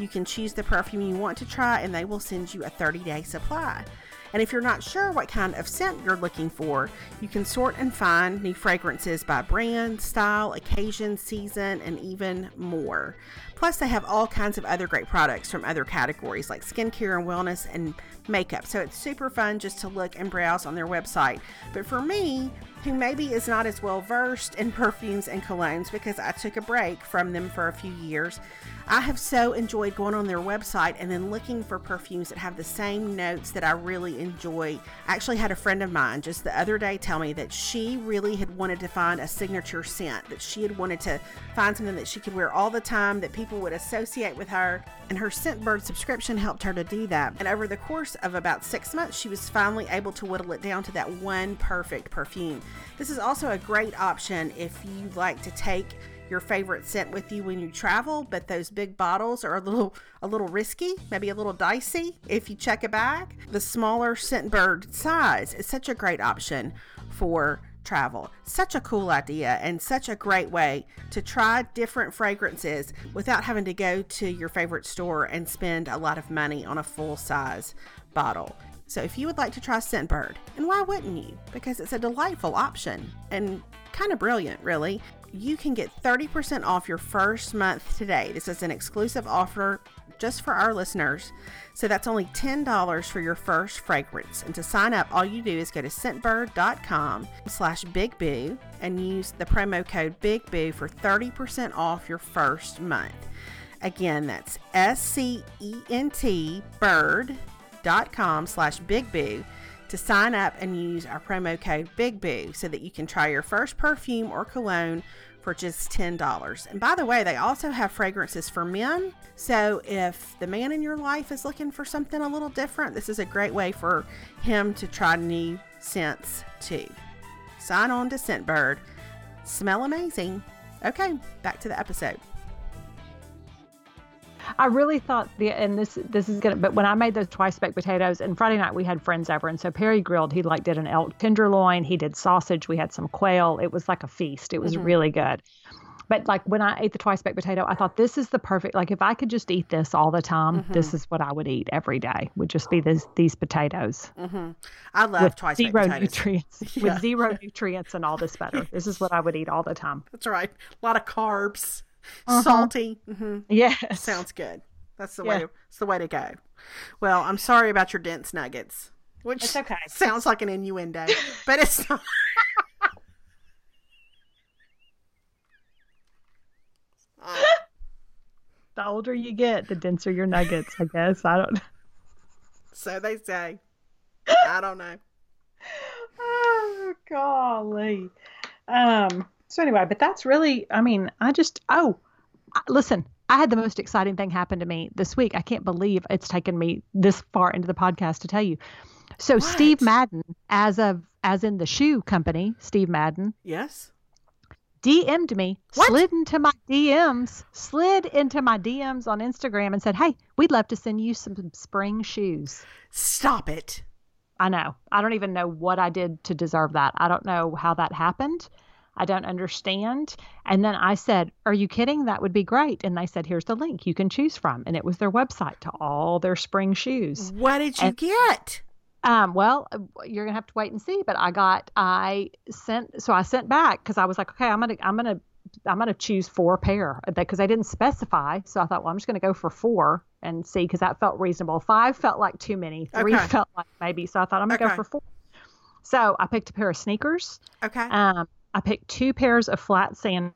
You can choose the perfume you want to try, and they will send you a 30 day supply. And if you're not sure what kind of scent you're looking for, you can sort and find new fragrances by brand, style, occasion, season, and even more. Plus, they have all kinds of other great products from other categories like skincare and wellness and makeup. So it's super fun just to look and browse on their website. But for me, who maybe is not as well versed in perfumes and colognes because I took a break from them for a few years, I have so enjoyed going on their website and then looking for perfumes that have the same notes that I really enjoy. I actually had a friend of mine just the other day tell me that she really had wanted to find a signature scent, that she had wanted to find something that she could wear all the time that people would associate with her. And her Scentbird subscription helped her to do that. And over the course of about six months, she was finally able to whittle it down to that one perfect perfume. This is also a great option if you like to take your favorite scent with you when you travel, but those big bottles are a little a little risky, maybe a little dicey if you check a bag. The smaller Scentbird size is such a great option for travel. Such a cool idea and such a great way to try different fragrances without having to go to your favorite store and spend a lot of money on a full size bottle. So if you would like to try Scentbird, and why wouldn't you? Because it's a delightful option and kind of brilliant, really you can get 30% off your first month today. This is an exclusive offer just for our listeners. So that's only $10 for your first fragrance. And to sign up, all you do is go to scentbird.com slash bigboo and use the promo code bigboo for 30% off your first month. Again, that's S-C-E-N-T bird.com slash bigboo to sign up and use our promo code BIGBOO so that you can try your first perfume or cologne for just $10. And by the way, they also have fragrances for men. So if the man in your life is looking for something a little different, this is a great way for him to try new scents too. Sign on to Scentbird. Smell amazing. Okay, back to the episode. I really thought the and this this is gonna but when I made those twice baked potatoes and Friday night we had friends over and so Perry grilled he like did an elk tenderloin he did sausage we had some quail it was like a feast it was mm-hmm. really good but like when I ate the twice baked potato I thought this is the perfect like if I could just eat this all the time mm-hmm. this is what I would eat every day would just be this these potatoes mm-hmm. I love twice baked zero nutrients yeah. with zero nutrients and all this better this is what I would eat all the time that's right a lot of carbs uh-huh. salty. Mm-hmm. Yes, sounds good. That's the yeah. way. It's the way to go. Well, I'm sorry about your dense nuggets, which it's okay. sounds like an innuendo, but it's not. the older you get, the denser your nuggets. I guess I don't. So they say. I don't know. oh golly. Um. So anyway, but that's really, I mean, I just, oh, listen, I had the most exciting thing happen to me this week. I can't believe it's taken me this far into the podcast to tell you. So what? Steve Madden, as of as in the shoe company, Steve Madden. Yes. DM'd me, what? slid into my DMs, slid into my DMs on Instagram and said, Hey, we'd love to send you some spring shoes. Stop it. I know. I don't even know what I did to deserve that. I don't know how that happened. I don't understand. And then I said, Are you kidding? That would be great. And they said, Here's the link you can choose from. And it was their website to all their spring shoes. What did you and, get? Um, well, you're gonna have to wait and see. But I got, I sent, so I sent back because I was like, okay, I'm gonna, I'm gonna, I'm gonna choose four pair because I didn't specify. So I thought, well, I'm just gonna go for four and see because that felt reasonable. Five felt like too many. Three okay. felt like maybe. So I thought I'm gonna okay. go for four. So I picked a pair of sneakers. Okay. Um, I picked two pairs of flat sandals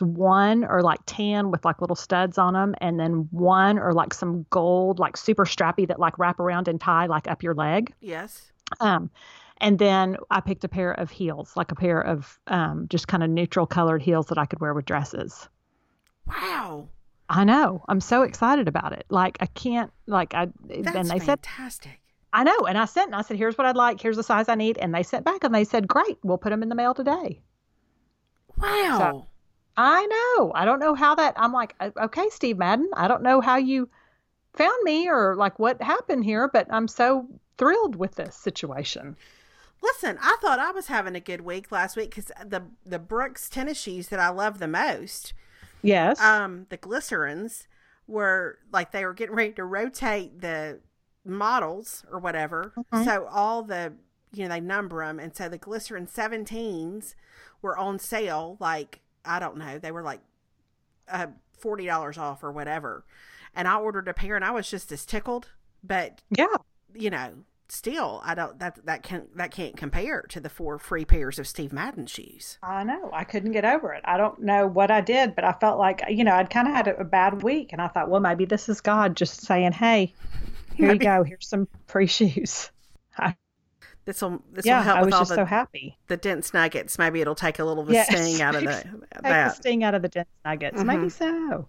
One are like tan with like little studs on them, and then one are like some gold, like super strappy that like wrap around and tie like up your leg. Yes. Um, and then I picked a pair of heels, like a pair of um, just kind of neutral colored heels that I could wear with dresses. Wow. I know. I'm so excited about it. Like I can't like I That's and they said fantastic. I know. And I sent and I said, here's what I'd like. Here's the size I need. And they sent back and they said, great, we'll put them in the mail today. Wow. I know. I don't know how that, I'm like, okay, Steve Madden, I don't know how you found me or like what happened here, but I'm so thrilled with this situation. Listen, I thought I was having a good week last week because the the Brooks tennis shoes that I love the most, Yes. um, the glycerins, were like they were getting ready to rotate the models or whatever. Mhm. So all the you know they number them, and so the glycerin 17s were on sale. Like I don't know, they were like uh, forty dollars off or whatever. And I ordered a pair, and I was just as tickled. But yeah. you know, still, I don't that that can that can't compare to the four free pairs of Steve Madden shoes. I know. I couldn't get over it. I don't know what I did, but I felt like, you know, I'd kind of had a, a bad week. And I thought, well, maybe this is God just saying, hey, here Maybe- you go. Here's some free shoes. This will this yeah. will help I was with all the, so happy. the dense nuggets. Maybe it'll take a little of the Yes. sting out of the the sting out of the dense nuggets. Maybe Mhm. so.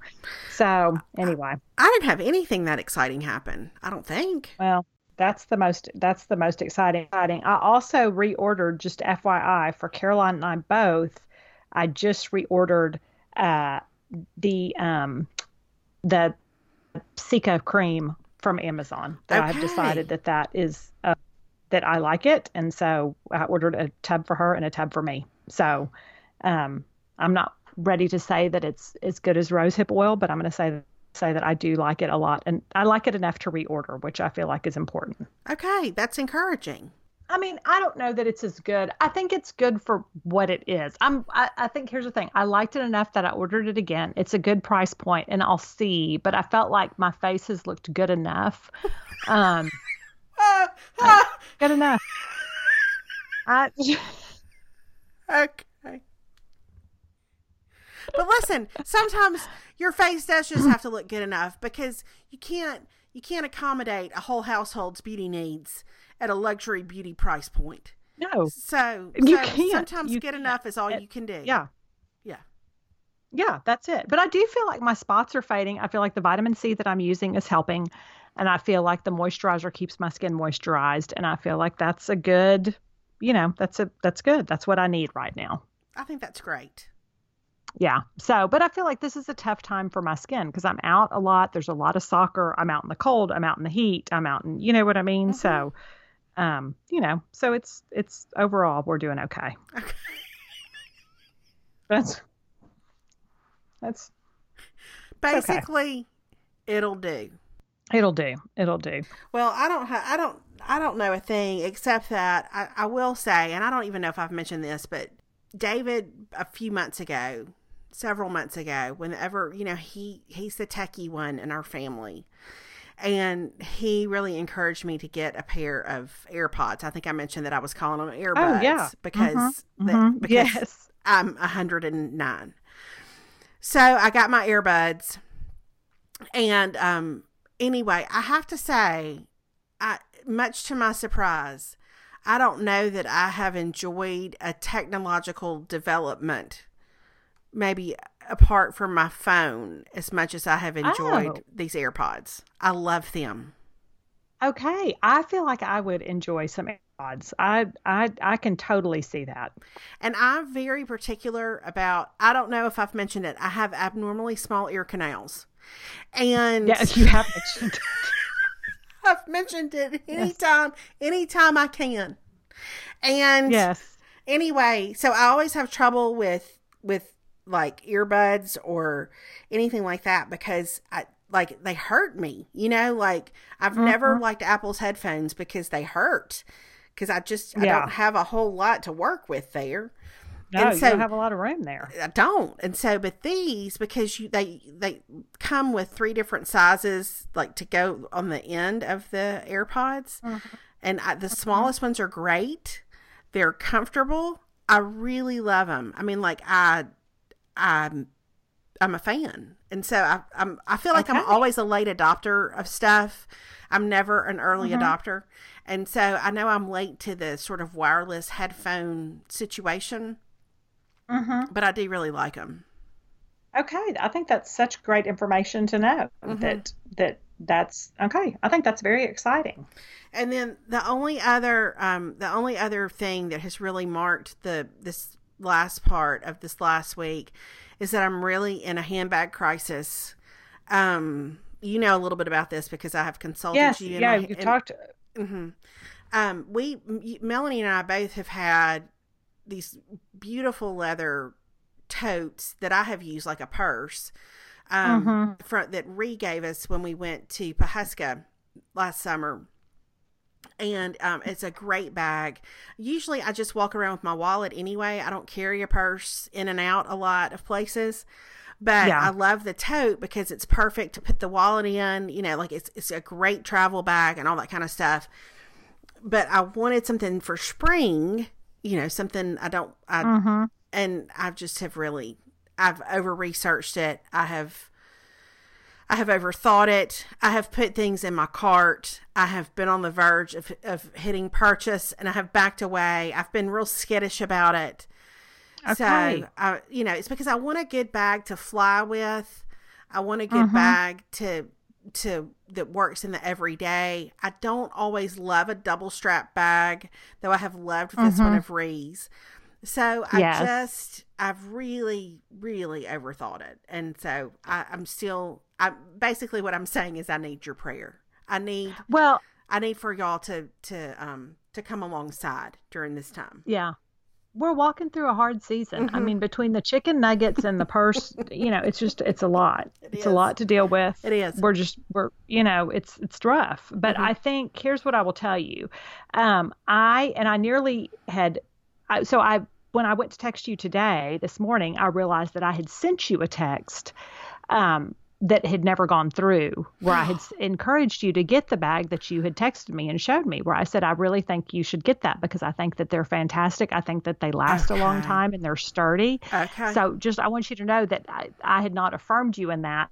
So, anyway, I didn't have anything that exciting happen. I don't think. well, that's the most that's the most exciting. exciting. I also reordered just FYI for Caroline and I both. I just reordered uh the um the Cica cream from Amazon. That I've decided that that is uh, that I like it, and so I ordered a tub for her and a tub for me. So um, I'm not ready to say that it's as good as rosehip oil, but I'm going to say say that I do like it a lot, and I like it enough to reorder, which I feel like is important. Okay, that's encouraging. I mean, I don't know that it's as good. I think it's good for what it is. I'm. I, I think here's the thing. I liked it enough that I ordered it again. It's a good price point, and I'll see. But I felt like my face has looked good enough. Um, ah, good enough. I. okay. But listen, sometimes your face does just have to look good enough because you can't you can't accommodate a whole household's beauty needs at a luxury beauty price point. No. So, You so can't. sometimes You get can't. enough is all It- you can do. Yeah. Yeah. Yeah, that's it. But I do feel like my spots are fading. I feel like the vitamin C that I'm using is helping. And I feel like the moisturizer keeps my skin moisturized. And I feel like that's a good, you know, that's a that's good. That's what I need right now. I think that's great. Yeah. So, but I feel like this is a tough time for my skin because I'm out a lot. There's a lot of soccer. I'm out in the cold. I'm out in the heat. I'm out in, you know what I mean? Mhm. So, um, you know, so it's, it's overall, we're doing okay. Okay. That's, that's, okay. Basically, it'll do. it'll do. It'll do. Well, I don't ha- I don't I don't know a thing except that I, I will say, and I don't even know if I've mentioned this, but David a few months ago, several months ago, whenever you know he he's the techie one in our family, and he really encouraged me to get a pair of AirPods. I think I mentioned that I was calling them earbuds Oh, yeah. because the- Mhm. because yes. I'm 109. So I got my earbuds. And um anyway, I have to say, I much to my surprise, I don't know that I have enjoyed a technological development maybe apart from my phone as much as I have oh. enjoyed Oh. these AirPods. I love them. Okay. I feel like I would enjoy some AirPods. I, I, I can totally see that. And I'm very particular about I don't know if I've mentioned it. I have abnormally small ear canals. And Yes, You have mentioned. I've mentioned it anytime, anytime I can. And yes. anyway, so I always have trouble with with like earbuds or anything like that because I like they hurt me. You know, like I've never Mhm. liked Apple's headphones because they hurt. Because I just I don't have a whole lot to work with there. No, And you so- don't have a lot of room there. I don't. And so, but these because you they they come with three different sizes, like to go on the end of the AirPods, Mhm. and I, the smallest ones are great. They're comfortable. I really love them. I mean, like I I'm I'm a fan, and so I I'm I feel like Okay. I'm always a late adopter of stuff. I'm never an early Mhm. adopter, and so I know I'm late to the sort of wireless headphone situation, Mm-hmm. but I do really like them. Okay, I think that's such great information to know Mhm. that that that's okay. I think that's very exciting. And then the only other um, the only other thing that has really marked the this last part of this last week is that I'm really in a handbag crisis. Um, you know a little bit about this because I have consulted Yes, you. yeah, my- you talked. hmm Um, we Melanie and I both have had these beautiful leather totes that I have used like a purse. Um, Mhm. fro- that Ree gave us when we went to Pawhuska last summer. And um, it's a great bag. Usually, I just walk around with my wallet anyway. I don't carry a purse in and out a lot of places. But Yeah. I love the tote because it's perfect to put the wallet in. You know, like it's it's a great travel bag and all that kind of stuff. But I wanted something for spring. You know, something I don't. I Mm-hmm. and I've just have really I've over researched it. I have I have overthought it. I have put things in my cart. I have been on the verge of of hitting purchase and I have backed away. I've been real skittish about it. Okay. So, I, you know, it's because I want a good bag to fly with. I want a good Mhm. bag to to that works in the everyday. I don't always love a double strap bag, though I have loved this one Mhm. of Ree's. So I Yes. just I've really, really overthought it. And so I, I'm still I basically what I'm saying is I need your prayer. I need Well, I need for y'all to to um to come alongside during this time. yeah. We're walking through a hard season. I Mhm. mean, between the chicken nuggets and the purse, you know, it's just it's a lot. It it's is. a lot to deal with. It is. We're just we're you know, it's it's rough. But Mhm. I think here's what I will tell you. Um, I and I nearly had I, so I when I went to text you today this morning, I realized that I had sent you a text um, that had never gone through, where I had encouraged you to get the bag that you had texted me and showed me, where I said, I really think you should get that because I think that they're fantastic. I think that they last a long time and they're sturdy. Okay. So just I want you to know that I, I had not affirmed you in that.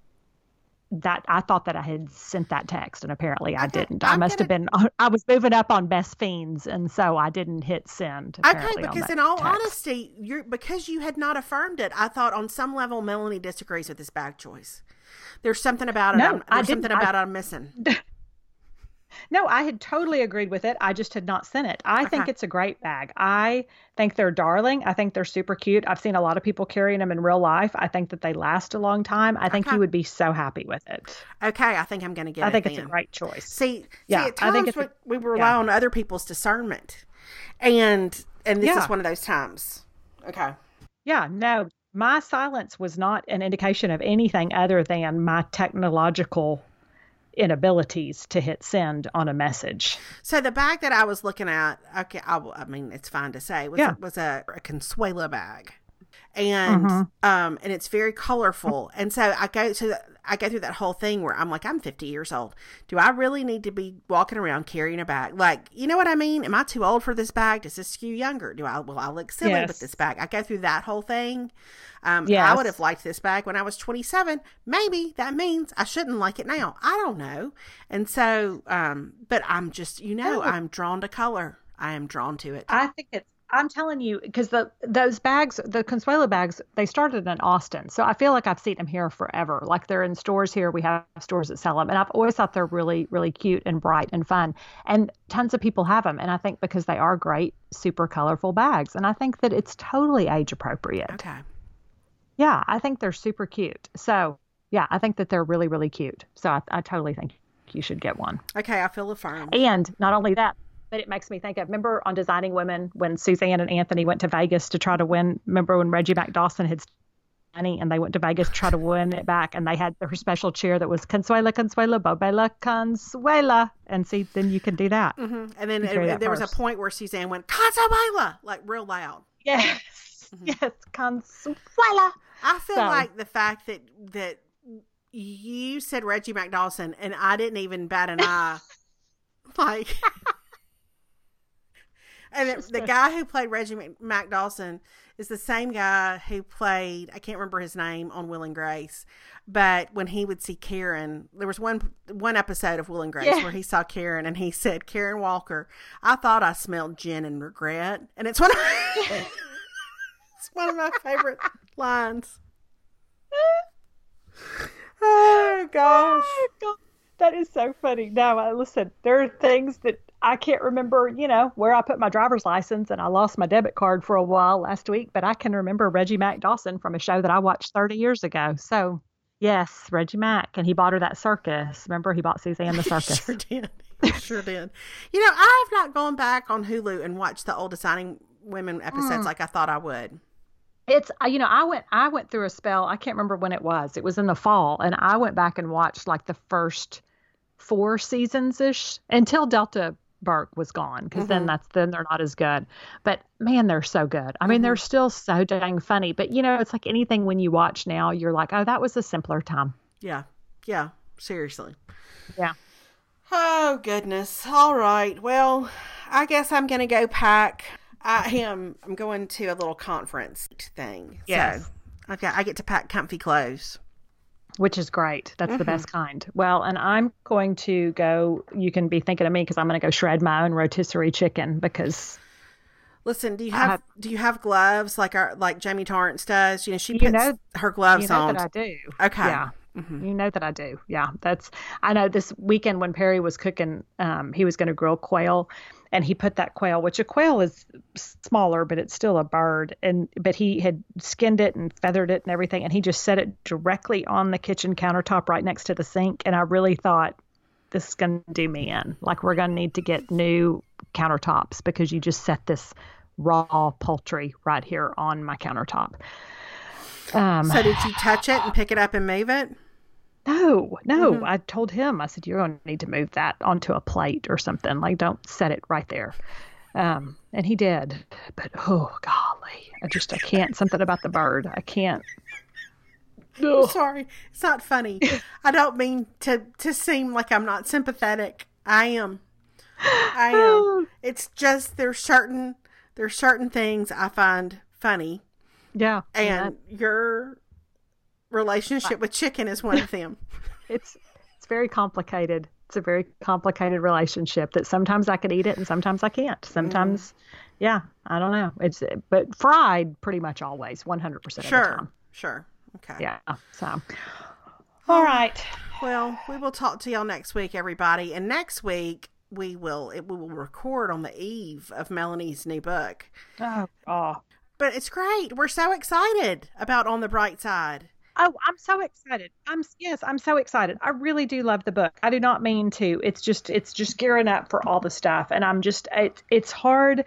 That I thought that I had sent that text, and apparently I didn't. I I'm must have been. I was moving up on best fiends, and so I didn't hit send. Okay, because in all text. honesty, you're because you had not affirmed it. I thought on some level Melanie disagrees with this bag choice. There's something about it. No, I'm, I there's didn't. something I- about it I'm missing. No, I had totally agreed with it. I just had not sent it. I think it's a great bag. I think they're darling. I think they're super cute. I've seen a lot of people carrying them in real life. I think that they last a long time. I think Okay. you would be so happy with it. Okay, I think I'm going to get I it. I think it's a great choice. See, Yeah, see, I think it's we, a- we rely yeah. on other people's discernment, and and this Yeah. is one of those times. Okay. Yeah, no, my silence was not an indication of anything other than my technological inabilities to hit send on a message. So the bag that I was looking at, okay, I, I mean it's fine to say, was Yeah. was a, a Consuela bag, and Mhm. um and it's very colorful, and so I go to the, I go through that whole thing where I'm like, I'm 50 years old. Do I really need to be walking around carrying a bag? Like, you know what I mean? Am I too old for this bag? Does this skew younger? Do I will I look silly with this bag? I go through that whole thing. Um, I would have liked this bag when I was 27. Maybe that means I shouldn't like it now. I don't know. And so, um, but I'm just, you know, No. I'm drawn to color. I am drawn to it. I think it's I'm telling you because the those bags, the Consuela bags, they started in Austin, so I feel like I've seen them here forever. Like they're in stores here. We have stores that sell them, and I've always thought they're really, really cute and bright and fun. And tons of people have them, and I think because they are great, super colorful bags, and I think that it's totally age appropriate. Okay. Yeah, I think they're super cute. So yeah, I think that they're really, really cute. So I, I totally think you should get one. Okay. I feel affirmed. And not only that, but it makes me think of remember on Designing Women when Suzanne and Anthony went to Vegas to try to win. Remember when Reggie McDawson had money and they went to Vegas to try to win it back and they had her special cheer that was Consuela, Consuela, Bobela, Consuela. And see, then you can do that. hmm And then it- that there was a point where Suzanne went, Consuela, like real loud. Yes. Mhm. Yes. Consuela. I feel So- like the fact that, that you said Reggie McDawson and I didn't even bat an eye. like, And it, the guy who played Reggie Mac Dawson is the same guy who played I can't remember his name on Will and Grace, but when he would see Karen, there was one one episode of Will and Grace yeah. where he saw Karen and he said, "Karen Walker, I thought I smelled gin and regret," and it's one of it's one of my favorite lines. oh gosh. Oh, that is so funny. Now, listen, there are things that I can't remember, you know, where I put my driver's license and I lost my debit card for a while last week, but I can remember Reggie Mac Dawson from a show that I watched 30 years ago. So, yes, Reggie Mac. And he bought her that circus. Remember, he bought Suzanne the circus. sure did. He sure did. You know, I have not gone back on Hulu and watched the old Designing Women episodes mm. like I thought I would it's you know i went i went through a spell i can't remember when it was it was in the fall and i went back and watched like the first four seasons ish until delta Burke was gone because mm-hmm. then that's then they're not as good. But man, they're so good. I mean, mm-hmm. they're still so dang funny. But you know, it's like anything when you watch now, you're like, oh, that was a simpler time. Yeah, yeah, seriously. Yeah. Oh goodness. All right. Well, I guess I'm gonna go pack. I am. I'm going to a little conference thing. Yes. So I've got. I get to pack comfy clothes which is great. That's mm-hmm. the best mm-hmm. kind. Well, and I'm going to go. You can be thinking of me because I'm going to go shred my own rotisserie chicken because. Listen, do you have, have, do you have gloves like our like Jamie Torrance does? You know, she puts you know, her gloves you know on. That I do. Okay. Yeah. Mm-hmm. You know that I do. Yeah. That's. I know this weekend when Perry was cooking, um, he was going to grill quail, and he put that quail, which a quail is smaller, but it's still a bird. And but he had skinned it and feathered it and everything, and he just set it directly on the kitchen countertop right next to the sink. And I really thought this is going to do me in. Like we're going to need to get new countertops because you just set this raw poultry right here on my countertop. Um, so did you touch it and pick it up and move it? No, no. Mm-hmm. I told him, I said, you're going to need to move that onto a plate or something. Like, don't set it right there. Um, and he did. But, oh, golly. I just, I can't. Something about the bird. I can't. I'm sorry. It's not funny. I don't mean to, to seem like I'm not sympathetic. I am. I am. it's just there's certain there's certain things I find funny. Yeah. And yeah. your relationship with chicken is one of them. it's it's very complicated. It's a very complicated relationship that sometimes I could eat it and sometimes I can't. Sometimes, mm. yeah, I don't know. It's but fried pretty much always, one hundred percent of the time. Sure. Okay. Yeah. So. All right. Well, we will talk to y'all next week, everybody. And next week we will it, we will record on the eve of Melanie's new book. Oh, oh. But it's great. We're so excited about On the Bright Side. Oh, I'm so excited. I'm yes, I'm so excited. I really do love the book. I do not mean to. It's just it's just gearing up for all the stuff and I'm just it, it's hard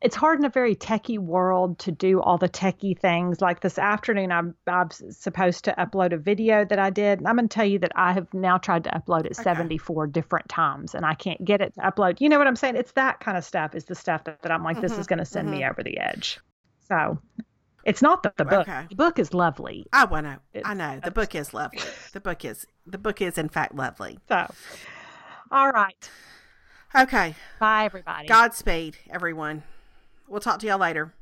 it's hard in a very techie world to do all the techie things. Like this afternoon, I'm, I'm supposed to upload a video that I did. And I'm going to tell you that I have now tried to upload it okay. 74 different times and I can't get it to upload. You know what I'm saying? It's that kind of stuff is the stuff that, that I'm like, mm-hmm, this is going to send mm-hmm. me over the edge. So it's not the, the book. Okay. The book is lovely. I want to. I know the book is lovely. the book is the book is in fact lovely. So, all right. Okay. Bye, everybody. Godspeed, everyone. We'll talk to y'all later.